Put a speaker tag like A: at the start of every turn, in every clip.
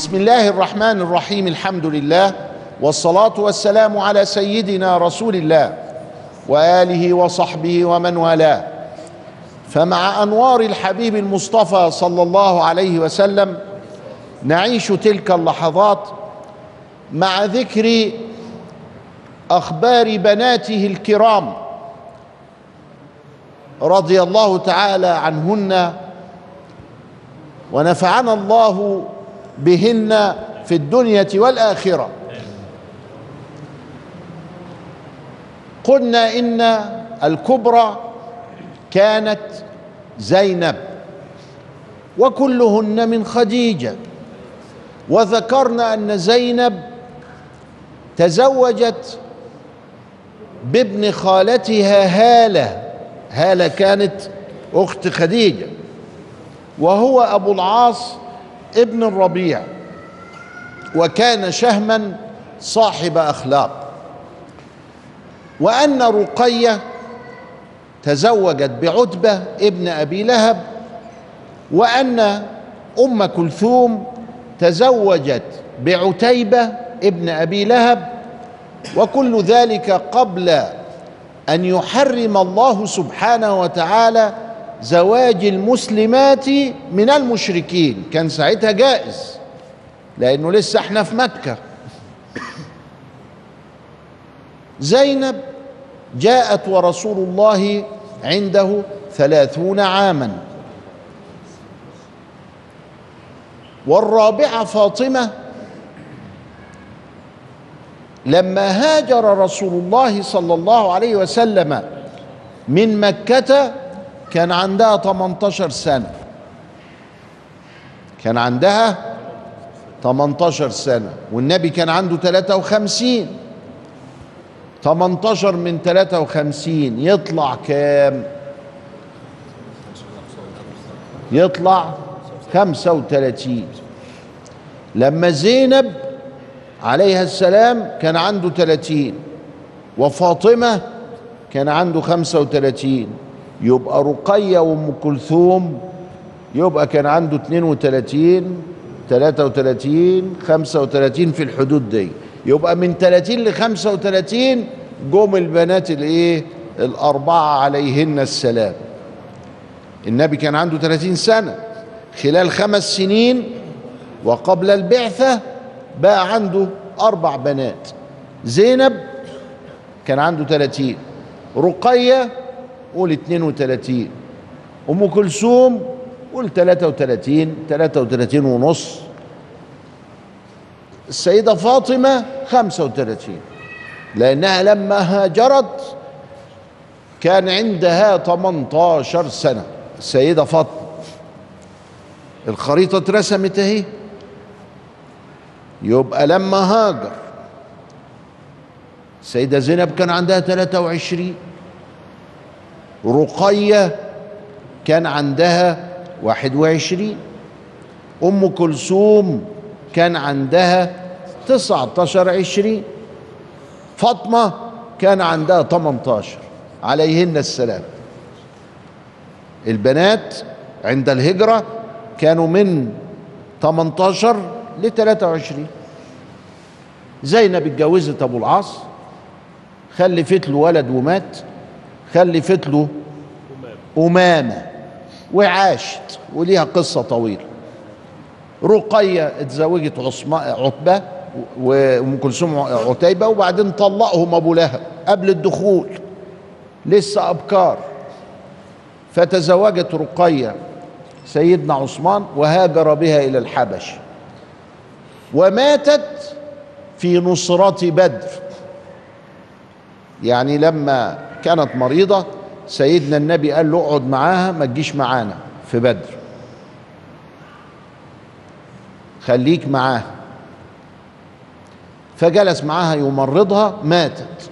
A: بسم الله الرحمن الرحيم الحمد لله والصلاة والسلام على سيدنا رسول الله وآله وصحبه ومن والاه فمع أنوار الحبيب المصطفى صلى الله عليه وسلم نعيش تلك اللحظات مع ذكر أخبار بناته الكرام رضي الله تعالى عنهن ونفعنا الله بهن في الدنيا والآخرة. قلنا إن الكبرى كانت زينب وكلهن من خديجة. وذكرنا أن زينب تزوجت بابن خالتها هالة. هالة كانت أخت خديجة وهو أبو العاص ابن الربيع وكان شهما صاحب أخلاق. وأن رقية تزوجت بعتبة ابن أبي لهب وأن أم كلثوم تزوجت بعتيبة ابن أبي لهب وكل ذلك قبل أن يحرم الله سبحانه وتعالى زواج المسلمات من المشركين. كان ساعتها جائز لأنه لسه إحنا في مكة. زينب جاءت ورسول الله عنده ثلاثون عاما. والرابعة فاطمة لما هاجر رسول الله صلى الله عليه وسلم من مكة كان عندها 18 سنة. كان عندها 18 سنة. والنبي كان عنده 53 18 من 53 يطلع كام؟ يطلع 35 لما زينب عليها السلام كان عنده 30 وفاطمة كان عنده 35 يبقى رقية وأم كلثوم يبقى كان عنده 32 33 35 في الحدود دي. يبقى من 30 ل 35 جم البنات الإيه؟ الأربعة عليهن السلام. النبي كان عنده 30 سنة. خلال خمس سنين وقبل البعثة بقى عنده أربع بنات. زينب كان عنده 30 رقية قول 32 أم كلثوم قول 33 33 ونص. السيدة فاطمة 35 لأنها لما هاجرت كان عندها 18 سنة. السيدة فاطمة. الخريطة اترسمت أهي. يبقى لما هاجر السيدة زينب كان عندها 23 رقية كان عندها 21 أم كلثوم كان عندها 19 20 فاطمة كان عندها 18 عليهن السلام. البنات عند الهجرة كانوا من 18 ل 23 زينب اتجوزت أبو العاص خلفت له ولد ومات. خلفت له أمامة وعاشت وليها قصة طويلة. رقية اتزوجت عثمان عتبة وأم كلثوم عتيبة وبعدين طلقهم أبو لهب قبل الدخول. لسه أبكار. فتزوجت رقية سيدنا عثمان وهاجر بها إلى الحبش وماتت في نصرة بدر. يعني لما كانت مريضة سيدنا النبي قال له اقعد معاها ما تجيش معانا في بدر. خليك معاها. فجلس معاها يمرضها ماتت.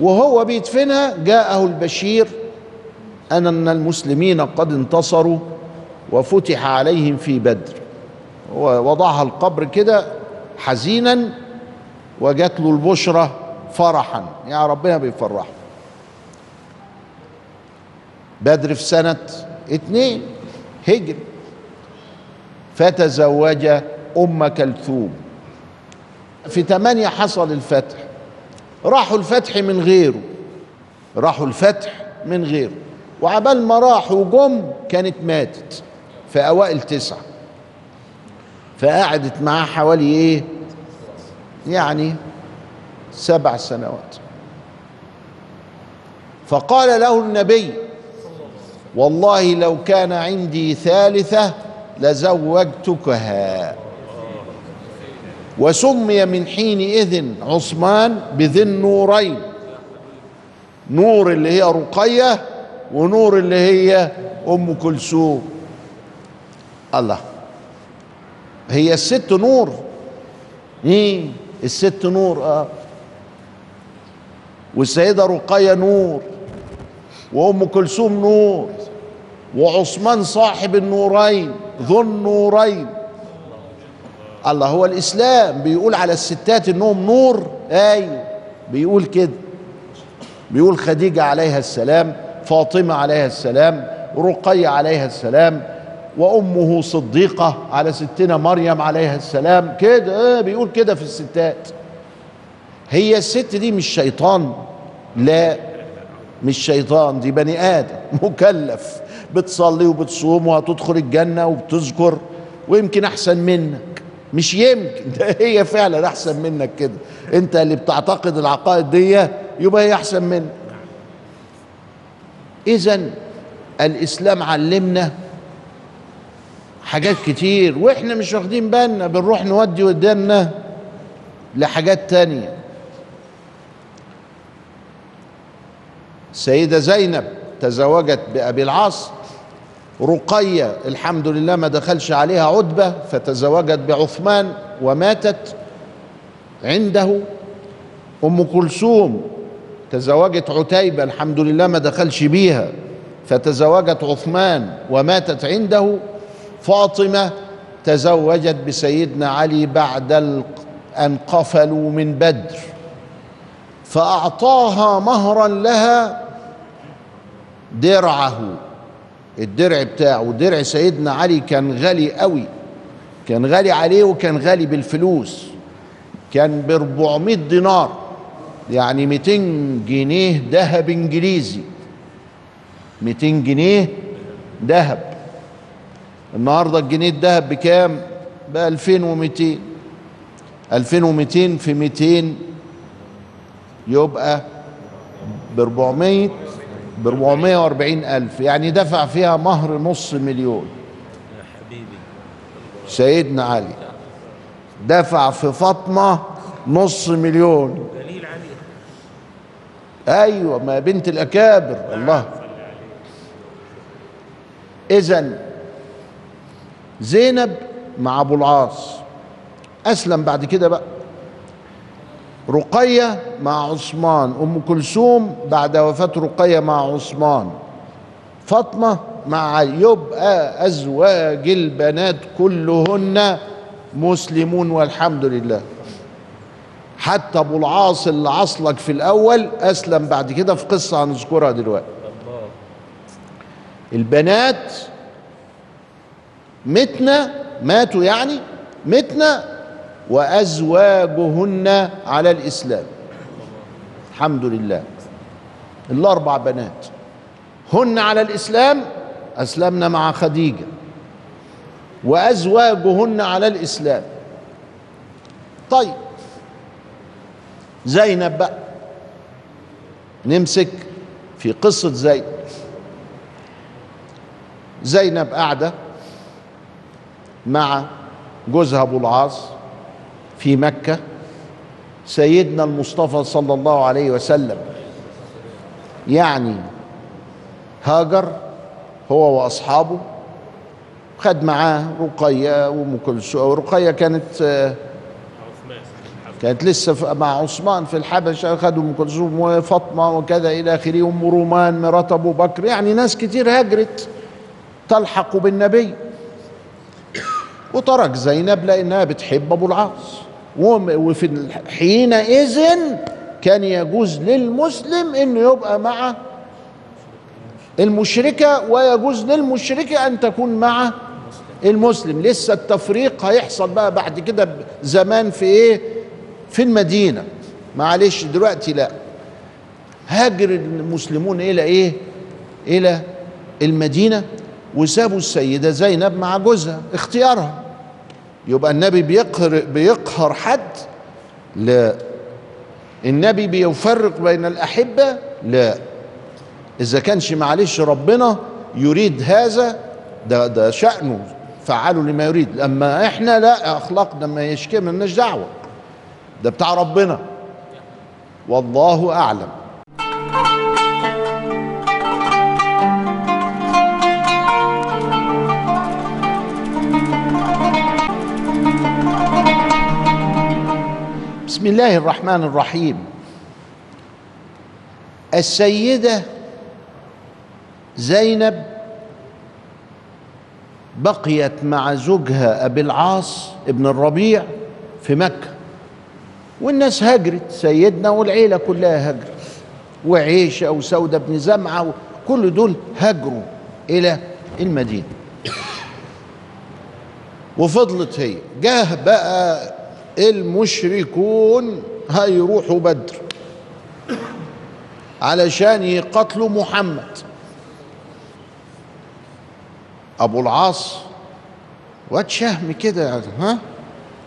A: وهو بيدفنها جاءه البشير أن المسلمين قد انتصروا وفتح عليهم في بدر. ووضعها القبر كده حزينا وجات له البشرة فرحا. يا ربنا بيفرحه بدر في سنة اتنين هجر فتزوج أم كلثوم. في ثمانية حصل الفتح. راحوا الفتح من غيره. راحوا الفتح من غيره. وعبال ما راحوا جم كانت ماتت في أوائل تسعة. فقعدت معاه حوالي إيه؟ يعني سبع سنوات. فقال له النبي والله لو كان عندي ثالثة لزوجتكها. وسمي من حينئذ عثمان بذي النورين نور اللي هي رقية ونور اللي هي أم كلثوم. الله هي الست نور. إيه الست نور آه. والسيدة رقية نور وأم كلثوم نور وعثمان صاحب النورين ذو النورين. الله هو الإسلام بيقول على الستات إنهم نور؟ أيوه بيقول كده. بيقول خديجة عليها السلام فاطمة عليها السلام رقية عليها السلام وأمه صديقة على ستنا مريم عليها السلام. كده آه بيقول كده في الستات. هي الست دي مش شيطان؟ لا مش شيطان دي بني آدم مكلف. بتصلي وبتصوم وهتدخل الجنة وبتذكر ويمكن أحسن منك. مش يمكن ده هي فعلا أحسن منك كده. أنت اللي بتعتقد العقائد دي يبقى هي أحسن منك. اذا الإسلام علمنا حاجات كتير وإحنا مش واخدين بالنا بنروح نودي ودانا لحاجات تانية. سيدة زينب تزوجت بأبي العاص رقية الحمد لله ما دخلش عليها عتبة فتزوجت بعثمان وماتت عنده. أم كلثوم تزوجت عتيبة الحمد لله ما دخلش بيها فتزوجت عثمان وماتت عنده. فاطمة تزوجت بسيدنا علي بعد أن قفلوا من بدر فأعطاها مهرا لها درعه. الدرع بتاعه درع سيدنا علي كان غالي قوي. كان غالي عليه وكان غالي بالفلوس. كان ب 400 دينار. يعني 200 جنيه ذهب إنجليزي. 200 جنيه ذهب. النهارده الجنيه الذهب بكام؟ ب 2200 2200 في 200 يبقى ب 400 ب 440 ألف يعني دفع فيها مهر نص مليون. سيدنا علي دفع في فاطمة نص مليون.
B: دليل
A: أيوة ما بنت الأكابر الله. إذا زينب مع أبو العاص. أسلم بعد كده بقى. رقية مع عثمان أم كلثوم بعد وفاة رقية مع عثمان فاطمة مع يبقى أزواج البنات كلهن مسلمون والحمد لله. حتى أبو العاص اللي عصلك في الأول أسلم بعد كده في قصة هنذكرها دلوقتي. البنات متنا ماتوا يعني؟ متنا وأزواجهن على الإسلام. الحمد لله. الأربع بنات. هن على الإسلام أسلمنا مع خديجة. وأزواجهن على الإسلام. طيب. زينب بقى. نمسك في قصة زينب. زينب قاعدة مع جوزها أبو العاص. في مكة سيدنا المصطفى صلى الله عليه وسلم. يعني هاجر هو وأصحابه خد معاه رقية وأم كلثوم. رقية كانت كانت لسه مع عثمان في الحبشة خدوا أم كلثوم وفاطمة وكذا إلى آخره. أم رومان مرات أبو بكر. يعني ناس كتير هاجرت تلحق بالنبي. وترك زينب لأنها بتحب أبو العاص. وفي حينئذ كان يجوز للمسلم إنه يبقى مع المشركة ويجوز للمشركة أن تكون مع المسلم. لسه التفريق هيحصل بقى بعد كده زمان في إيه؟ في المدينة. معلش دلوقتي لا. هاجر المسلمون إلى إيه؟ إلى المدينة وسابوا السيدة زينب مع جوزها اختيارها. يبقى النبي بيقهر بيقهر حد لا. النبي بيفرق بين الأحبة لا. إذا كانش معلش ربنا يريد هذا ده ده شأنه فعلوا لما يريد. أما إحنا لا أخلاقنا ما يشكي مالناش دعوة. ده بتاع ربنا. والله أعلم. بسم الله الرحمن الرحيم. السيدة زينب بقيت مع زوجها أبي العاص ابن الربيع في مكة. والناس هجرت سيدنا والعيلة كلها هجرت. وعيشة وسودة بن زمعة كل دول هجروا إلى المدينة. وفضلت هي. جاه بقى المشركون هيروحوا بدر. علشان يقتلوا محمد. أبو العاص واد شهم كده ها؟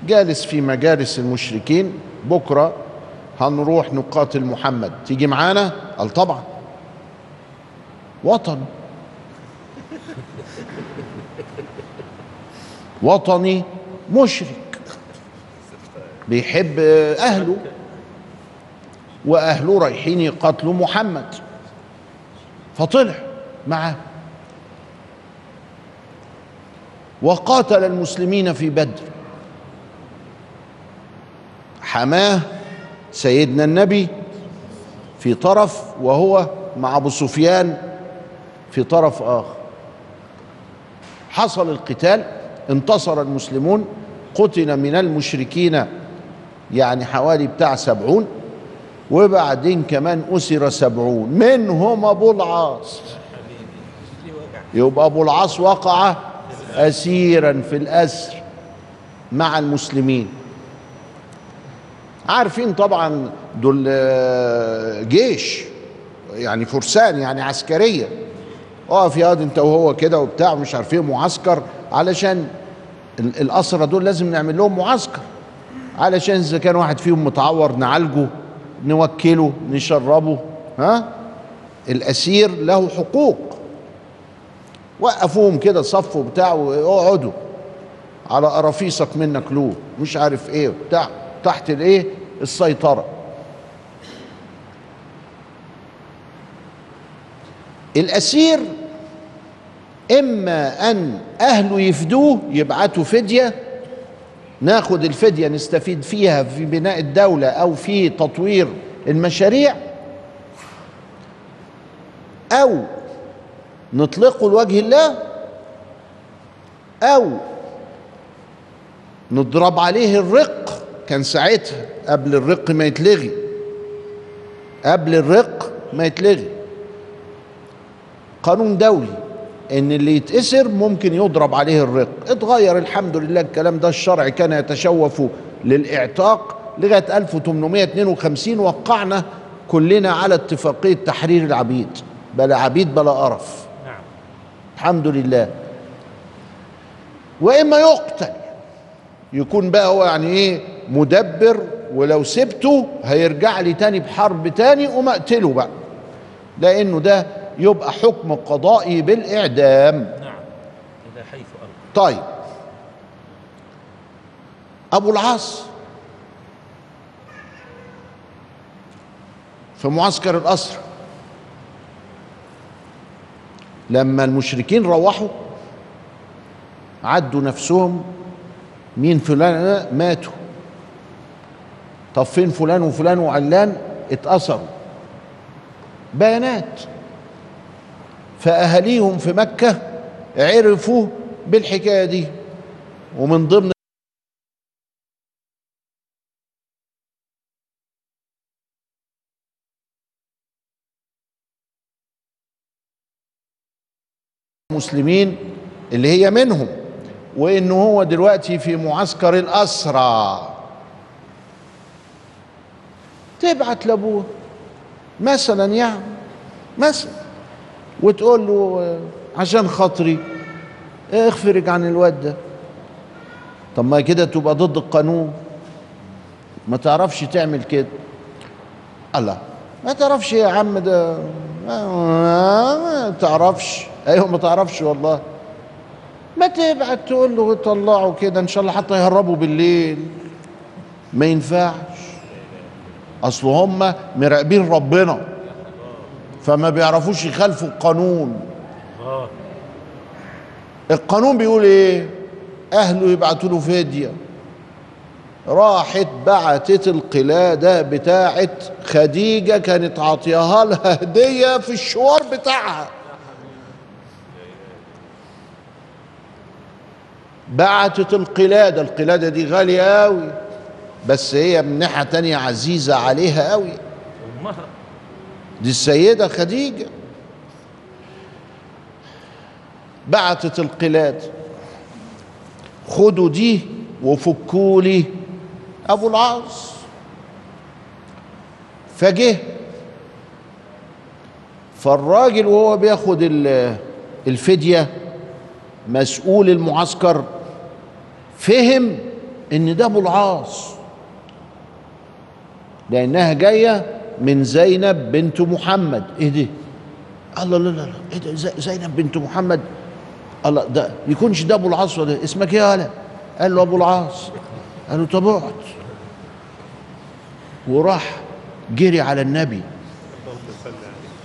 A: جالس في مجالس المشركين. بكرة هنروح نقاتل محمد. تيجي معانا؟ قال طبعا. وطن. وطني مشرك. بيحب أهله وأهله رايحين يقاتلوا محمد. فطلع معاه. وقاتل المسلمين في بدر. حماه سيدنا النبي في طرف وهو مع أبو سفيان في طرف آخر. حصل القتال انتصر المسلمون قتل من المشركين يعني حوالي بتاع سبعون وبعدين كمان أسر سبعون. منهم أبو العاص. يبقى أبو العاص وقع أسيرا في الأسر مع المسلمين. عارفين طبعا دول جيش يعني فرسان يعني عسكرية. اقف يا انت وهو كده وبتاع مش عارفين معسكر علشان الأسرة دول لازم نعمل لهم معسكر. علشان إذا كان واحد فيهم متعور نعالجه نوكله نشربه ها؟ الأسير له حقوق. وقفوهم كده صفوا بتاع واقعدوا. على قرافيسك منك له مش عارف إيه بتاع تحت الإيه؟ السيطرة. الأسير إما أن أهله يفدوه يبعتوا فدية ناخد الفدية نستفيد فيها في بناء الدولة أو في تطوير المشاريع أو نطلقه لوجه الله أو نضرب عليه الرق. كان ساعتها قبل الرق ما يتلغي. قبل الرق ما يتلغي. قانون دولي. إن اللي يتأسر ممكن يضرب عليه الرق. اتغير الحمد لله الكلام ده الشرع كان يتشوف للإعتاق لغاية 1852 وقعنا كلنا على اتفاقية تحرير العبيد. بلا عبيد بلا قرف.
B: نعم.
A: الحمد لله. وإما يقتل. يكون بقى هو يعني إيه مدبر ولو سبته هيرجع لي تاني بحرب تاني وما أقتله بقى. لأنه ده يبقى حكم قضائي بالإعدام.
B: نعم إذا حيث
A: طيب. أبو العاص. في معسكر الاسر لما المشركين روحوا عدوا نفسهم مين فلان؟ ماتوا. طب فين فلان وفلان وعلان؟ اتأثروا. بيانات. فأهاليهم في مكة عرفوا بالحكاية دي. ومن ضمن المسلمين اللي هي منهم وإنه هو دلوقتي في معسكر الأسرى. تبعت لأبوه. مثلا يعني مثلا. وتقول له عشان خاطري. اخفرج عن الواد ده. طب ما كده تبقى ضد القانون. ما تعرفش تعمل كده. الله ما تعرفش يا عم ده. ما تعرفش. أيوه ما تعرفش والله. ما تبعت تقول له طلعوا كده. إن شاء الله حتى يهربوا بالليل. ما ينفعش. أصل هم مراقبين ربنا. فما بيعرفوش يخالفوا القانون.
B: آه.
A: القانون بيقول إيه؟ أهله يبعتوا له فدية. راحت بعتت القلادة بتاعت خديجة كانت عاطياها لها هدية في الشوار بتاعها. بعتت القلادة القلادة دي غالية قوي بس هي من ناحيه تانية عزيزة عليها قوي دي السيدة خديجة. بعتت القلاد. خدوا دي وفكوا لي أبو العاص. فجه فالراجل وهو بياخد ال- الفدية مسؤول المعسكر فهم إن ده أبو العاص. لأنها جاية من زينب بنت محمد. إيه دي؟ الله لا لا لا. إيه ده؟ زي- زينب بنت محمد. الله ده يكونش ده أبو العاص ولا اسمك إيه يا هلا؟ قال له أبو العاص. قال له طب اقعد وراح جري على النبي.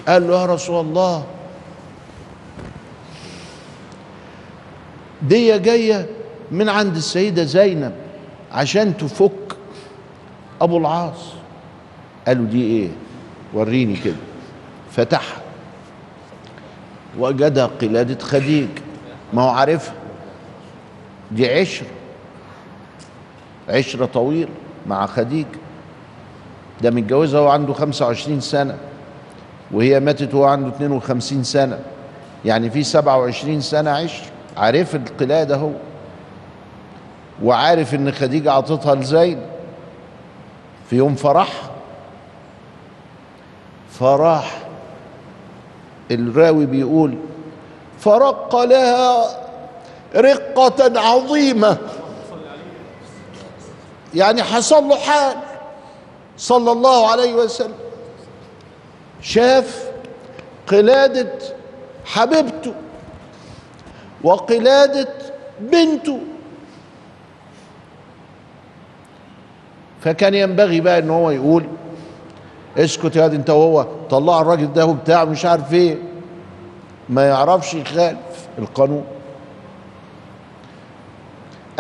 A: قال له يا رسول الله دي جاية من عند السيدة زينب عشان تفك أبو العاص. قالوا دي إيه؟ وريني كده. فتحها وجدها قلادة خديج. ما هو عارفها. دي عشرة عشرة طويلة مع خديج. ده متجوزها وهو عنده 25 سنة. وهي ماتت وهو عنده 52 سنة. يعني في 27 سنة عشر. عارف القلادة هو. وعارف إن خديجة عطتها لزين في يوم فرحها. فراح الراوي بيقول فرق لها رقة عظيمة. يعني حصل له حال. صلى الله عليه وسلم. شاف قلادة حبيبته وقلادة بنته. فكان ينبغي بقى إن هو يقول اسكت يا دي انت وهو طلع الراجل ده وبتاع مش عارف إيه. ما يعرفش يخالف القانون.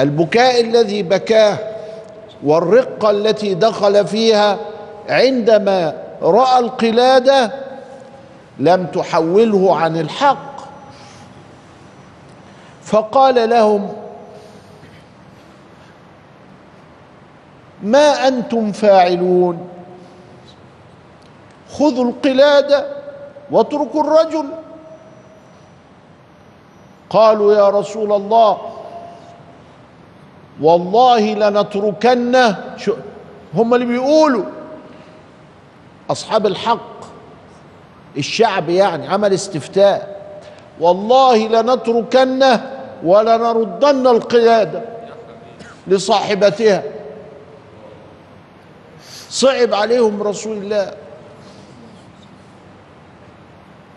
A: البكاء الذي بكاه والرقة التي دخل فيها عندما رأى القلادة لم تحوله عن الحق. فقال لهم ما أنتم فاعلون؟ خذوا القلاده واتركوا الرجل. قالوا يا رسول الله والله لنتركنه. هم اللي بيقولوا أصحاب الحق الشعب يعني عمل استفتاء. والله لنتركنه ولنردن القلاده لصاحبتها. صعب عليهم رسول الله.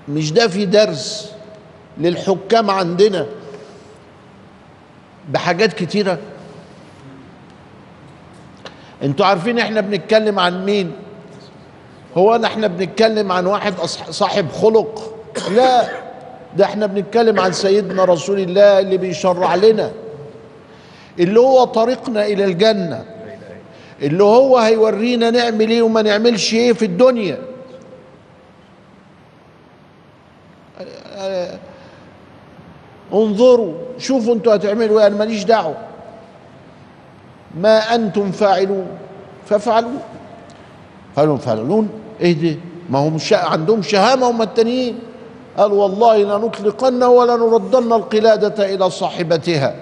A: مش ده في درس للحكام عندنا بحاجات كتيرة؟ أنتوا عارفين إحنا بنتكلم عن مين؟ هو إحنا بنتكلم عن واحد صاحب خلق. لا ده إحنا بنتكلم عن سيدنا رسول الله اللي بيشرع لنا. اللي هو طريقنا إلى الجنة. اللي هو هيورينا نعمل إيه وما نعملش إيه في الدنيا. انظروا شوفوا أنتوا هتعملوا إيه أنا ماليش دعوة. ما أنتم فاعلون فافعلوا قالوا فعلون إيه ده؟ ما هم شا... عندهم شهامة هم التانيين. قال والله لنطلقن ولنردن القلادة إلى صاحبتها.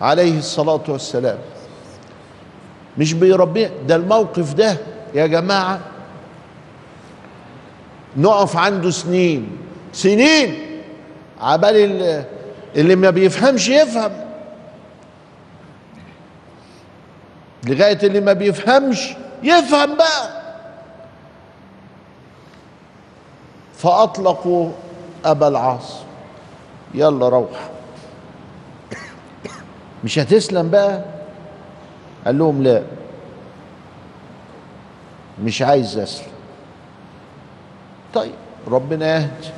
A: عليه الصلاة والسلام. مش بيربيه ده الموقف ده يا جماعة. نقف عنده سنين سنين. عبال اللي, اللي ما بيفهمش يفهم. لغاية اللي ما بيفهمش يفهم بقى. فأطلقوا أبا العاص. يلا روح. مش هتسلم بقى؟ قال لهم لا. مش عايز أسلم. طيب ربنا يهدي.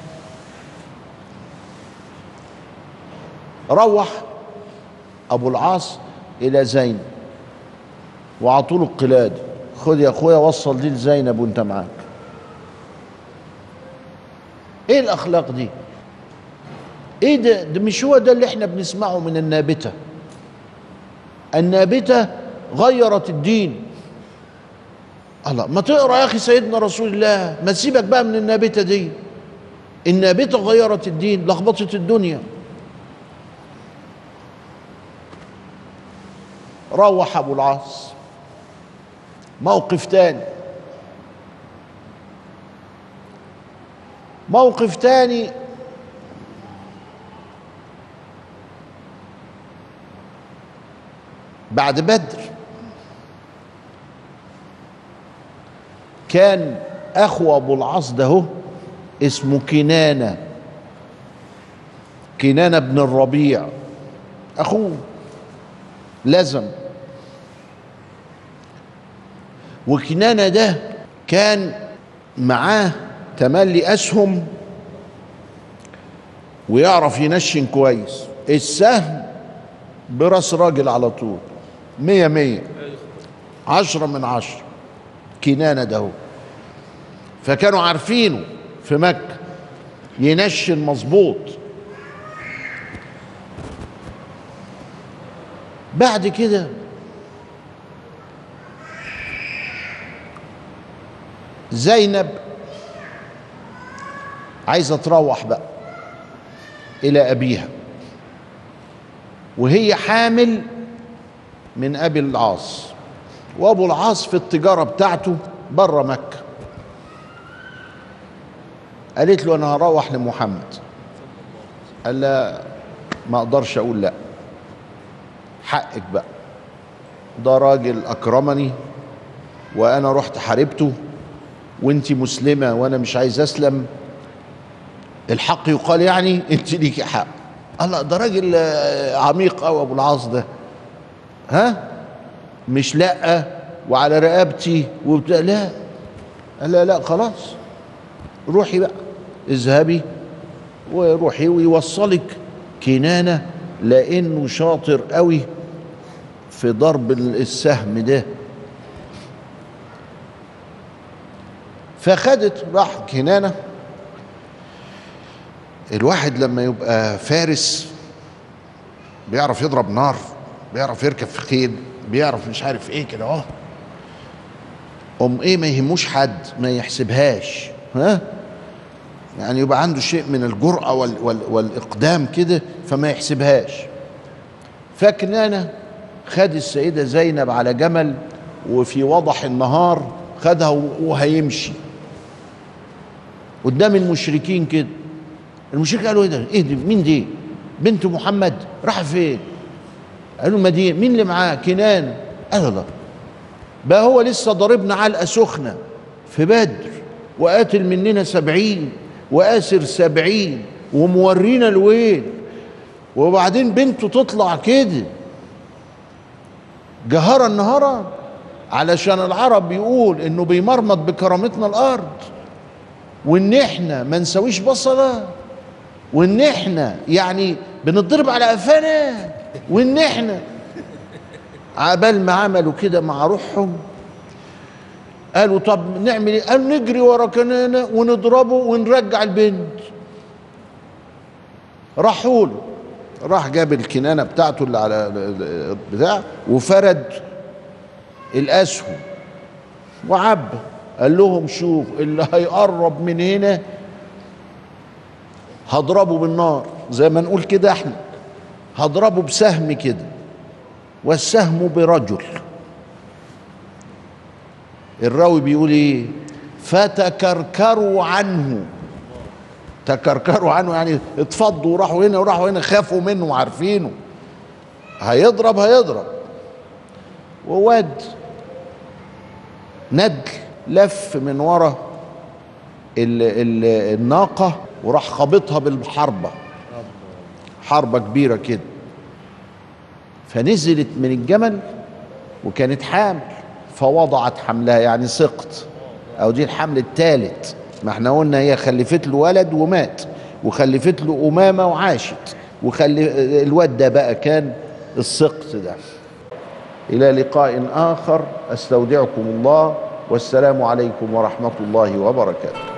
A: روح أبو العاص إلى زينب. وعطوا له القلادة. خد يا أخويا وصل دي لزينب وأنت معاك. إيه الأخلاق دي؟ إيه ده؟ ده مش هو ده اللي إحنا بنسمعه من النابتة؟ النابتة غيرت الدين. الله ما تقرأ يا أخي سيدنا رسول الله ما تسيبك بقى من النابتة دي. النابتة غيرت الدين لخبطت الدنيا. روح أبو العاص. موقف تاني. موقف تاني. بعد بدر. كان اخو ابو العاص ده هو اسمه كنانة. كنانة بن الربيع. اخوه لزم. وكنانة ده كان معاه تملي أسهم ويعرف ينشن كويس. السهم برأس راجل على طول. مية مية. عشرة من عشرة. كنانة ده هو. فكانوا عارفينه في مكة ينشن مظبوط بعد كده زينب عايزة تروح بقى إلى أبيها وهي حامل من أبي العاص وأبو العاص في التجارة بتاعته بره مكة. قالت له أنا هروح لمحمد. قال لا ما أقدرش أقول لا. حقك بقى. ده راجل أكرمني وأنا رحت حاربته وانت مسلمة وأنا مش عايز أسلم. الحق يقال يعني انت ليكي حق. الله ده راجل عميق قوي أبو العاص ده. ها؟ مش لا وعلى رقبتي وبتاع. لا. لا لا خلاص. روحي بقى. اذهبي وروحي ويوصلك. كنانة لأنه شاطر قوي في ضرب السهم ده. فخدت راح كنانة. الواحد لما يبقى فارس بيعرف يضرب نار بيعرف يركب في خيل بيعرف مش عارف إيه كده أهو. ام إيه ما يهموش حد ما يحسبهاش ها؟ يعني يبقى عنده شيء من الجرأة وال وال والإقدام كده فما يحسبهاش. فكنانة خد السيدة زينب على جمل وفي وضح النهار خدها وهيمشي. قدام المشركين كده. المشركين قالوا إيه ده؟ إيه دي؟ مين دي؟ بنت محمد راح فين؟ قالوا المدينة مين اللي معاه؟ كنان. قال الله بقى هو لسه ضاربنا علقة سخنة في بدر وقاتل مننا سبعين. وآسر سبعين ومورينا الويل وبعدين بنته تطلع كده. جهرا نهارا علشان العرب بيقول إنه بيمرمط بكرامتنا الأرض. وإن إحنا ما نسويش بصلة. وإن إحنا يعني بنضرب على قفانا. وإن إحنا عبال ما عملوا كده مع روحهم. قالوا طب نعمل إيه؟ قالوا نجري ورا كنانة ونضربه ونرجع البنت. راحوا له راح جاب الكنانة بتاعته اللي على بتاع وفرد الأسهم وعبى قال لهم شوف اللي هيقرب من هنا هضربه بالنار. زي ما نقول كده إحنا. هضربه بسهم كده. والسهم برجل. الراوي بيقول إيه؟ فتكركروا عنه. تكركروا عنه يعني اتفضوا وراحوا هنا وراحوا هنا خافوا منه وعارفينه. هيضرب هيضرب. وواد ندل لف من ورا ال ال الناقة وراح خابطها بالحربة. حربة كبيرة كده. فنزلت من الجمل وكانت حامل. فوضعت حملها يعني سقط. أو دي الحمل الثالث ما إحنا قلنا هي خلفت له ولد ومات وخلفت له أمامة وعاشت. وخلي الواد ده بقى كان السقط ده. إلى لقاء آخر. أستودعكم الله. والسلام عليكم ورحمة الله وبركاته.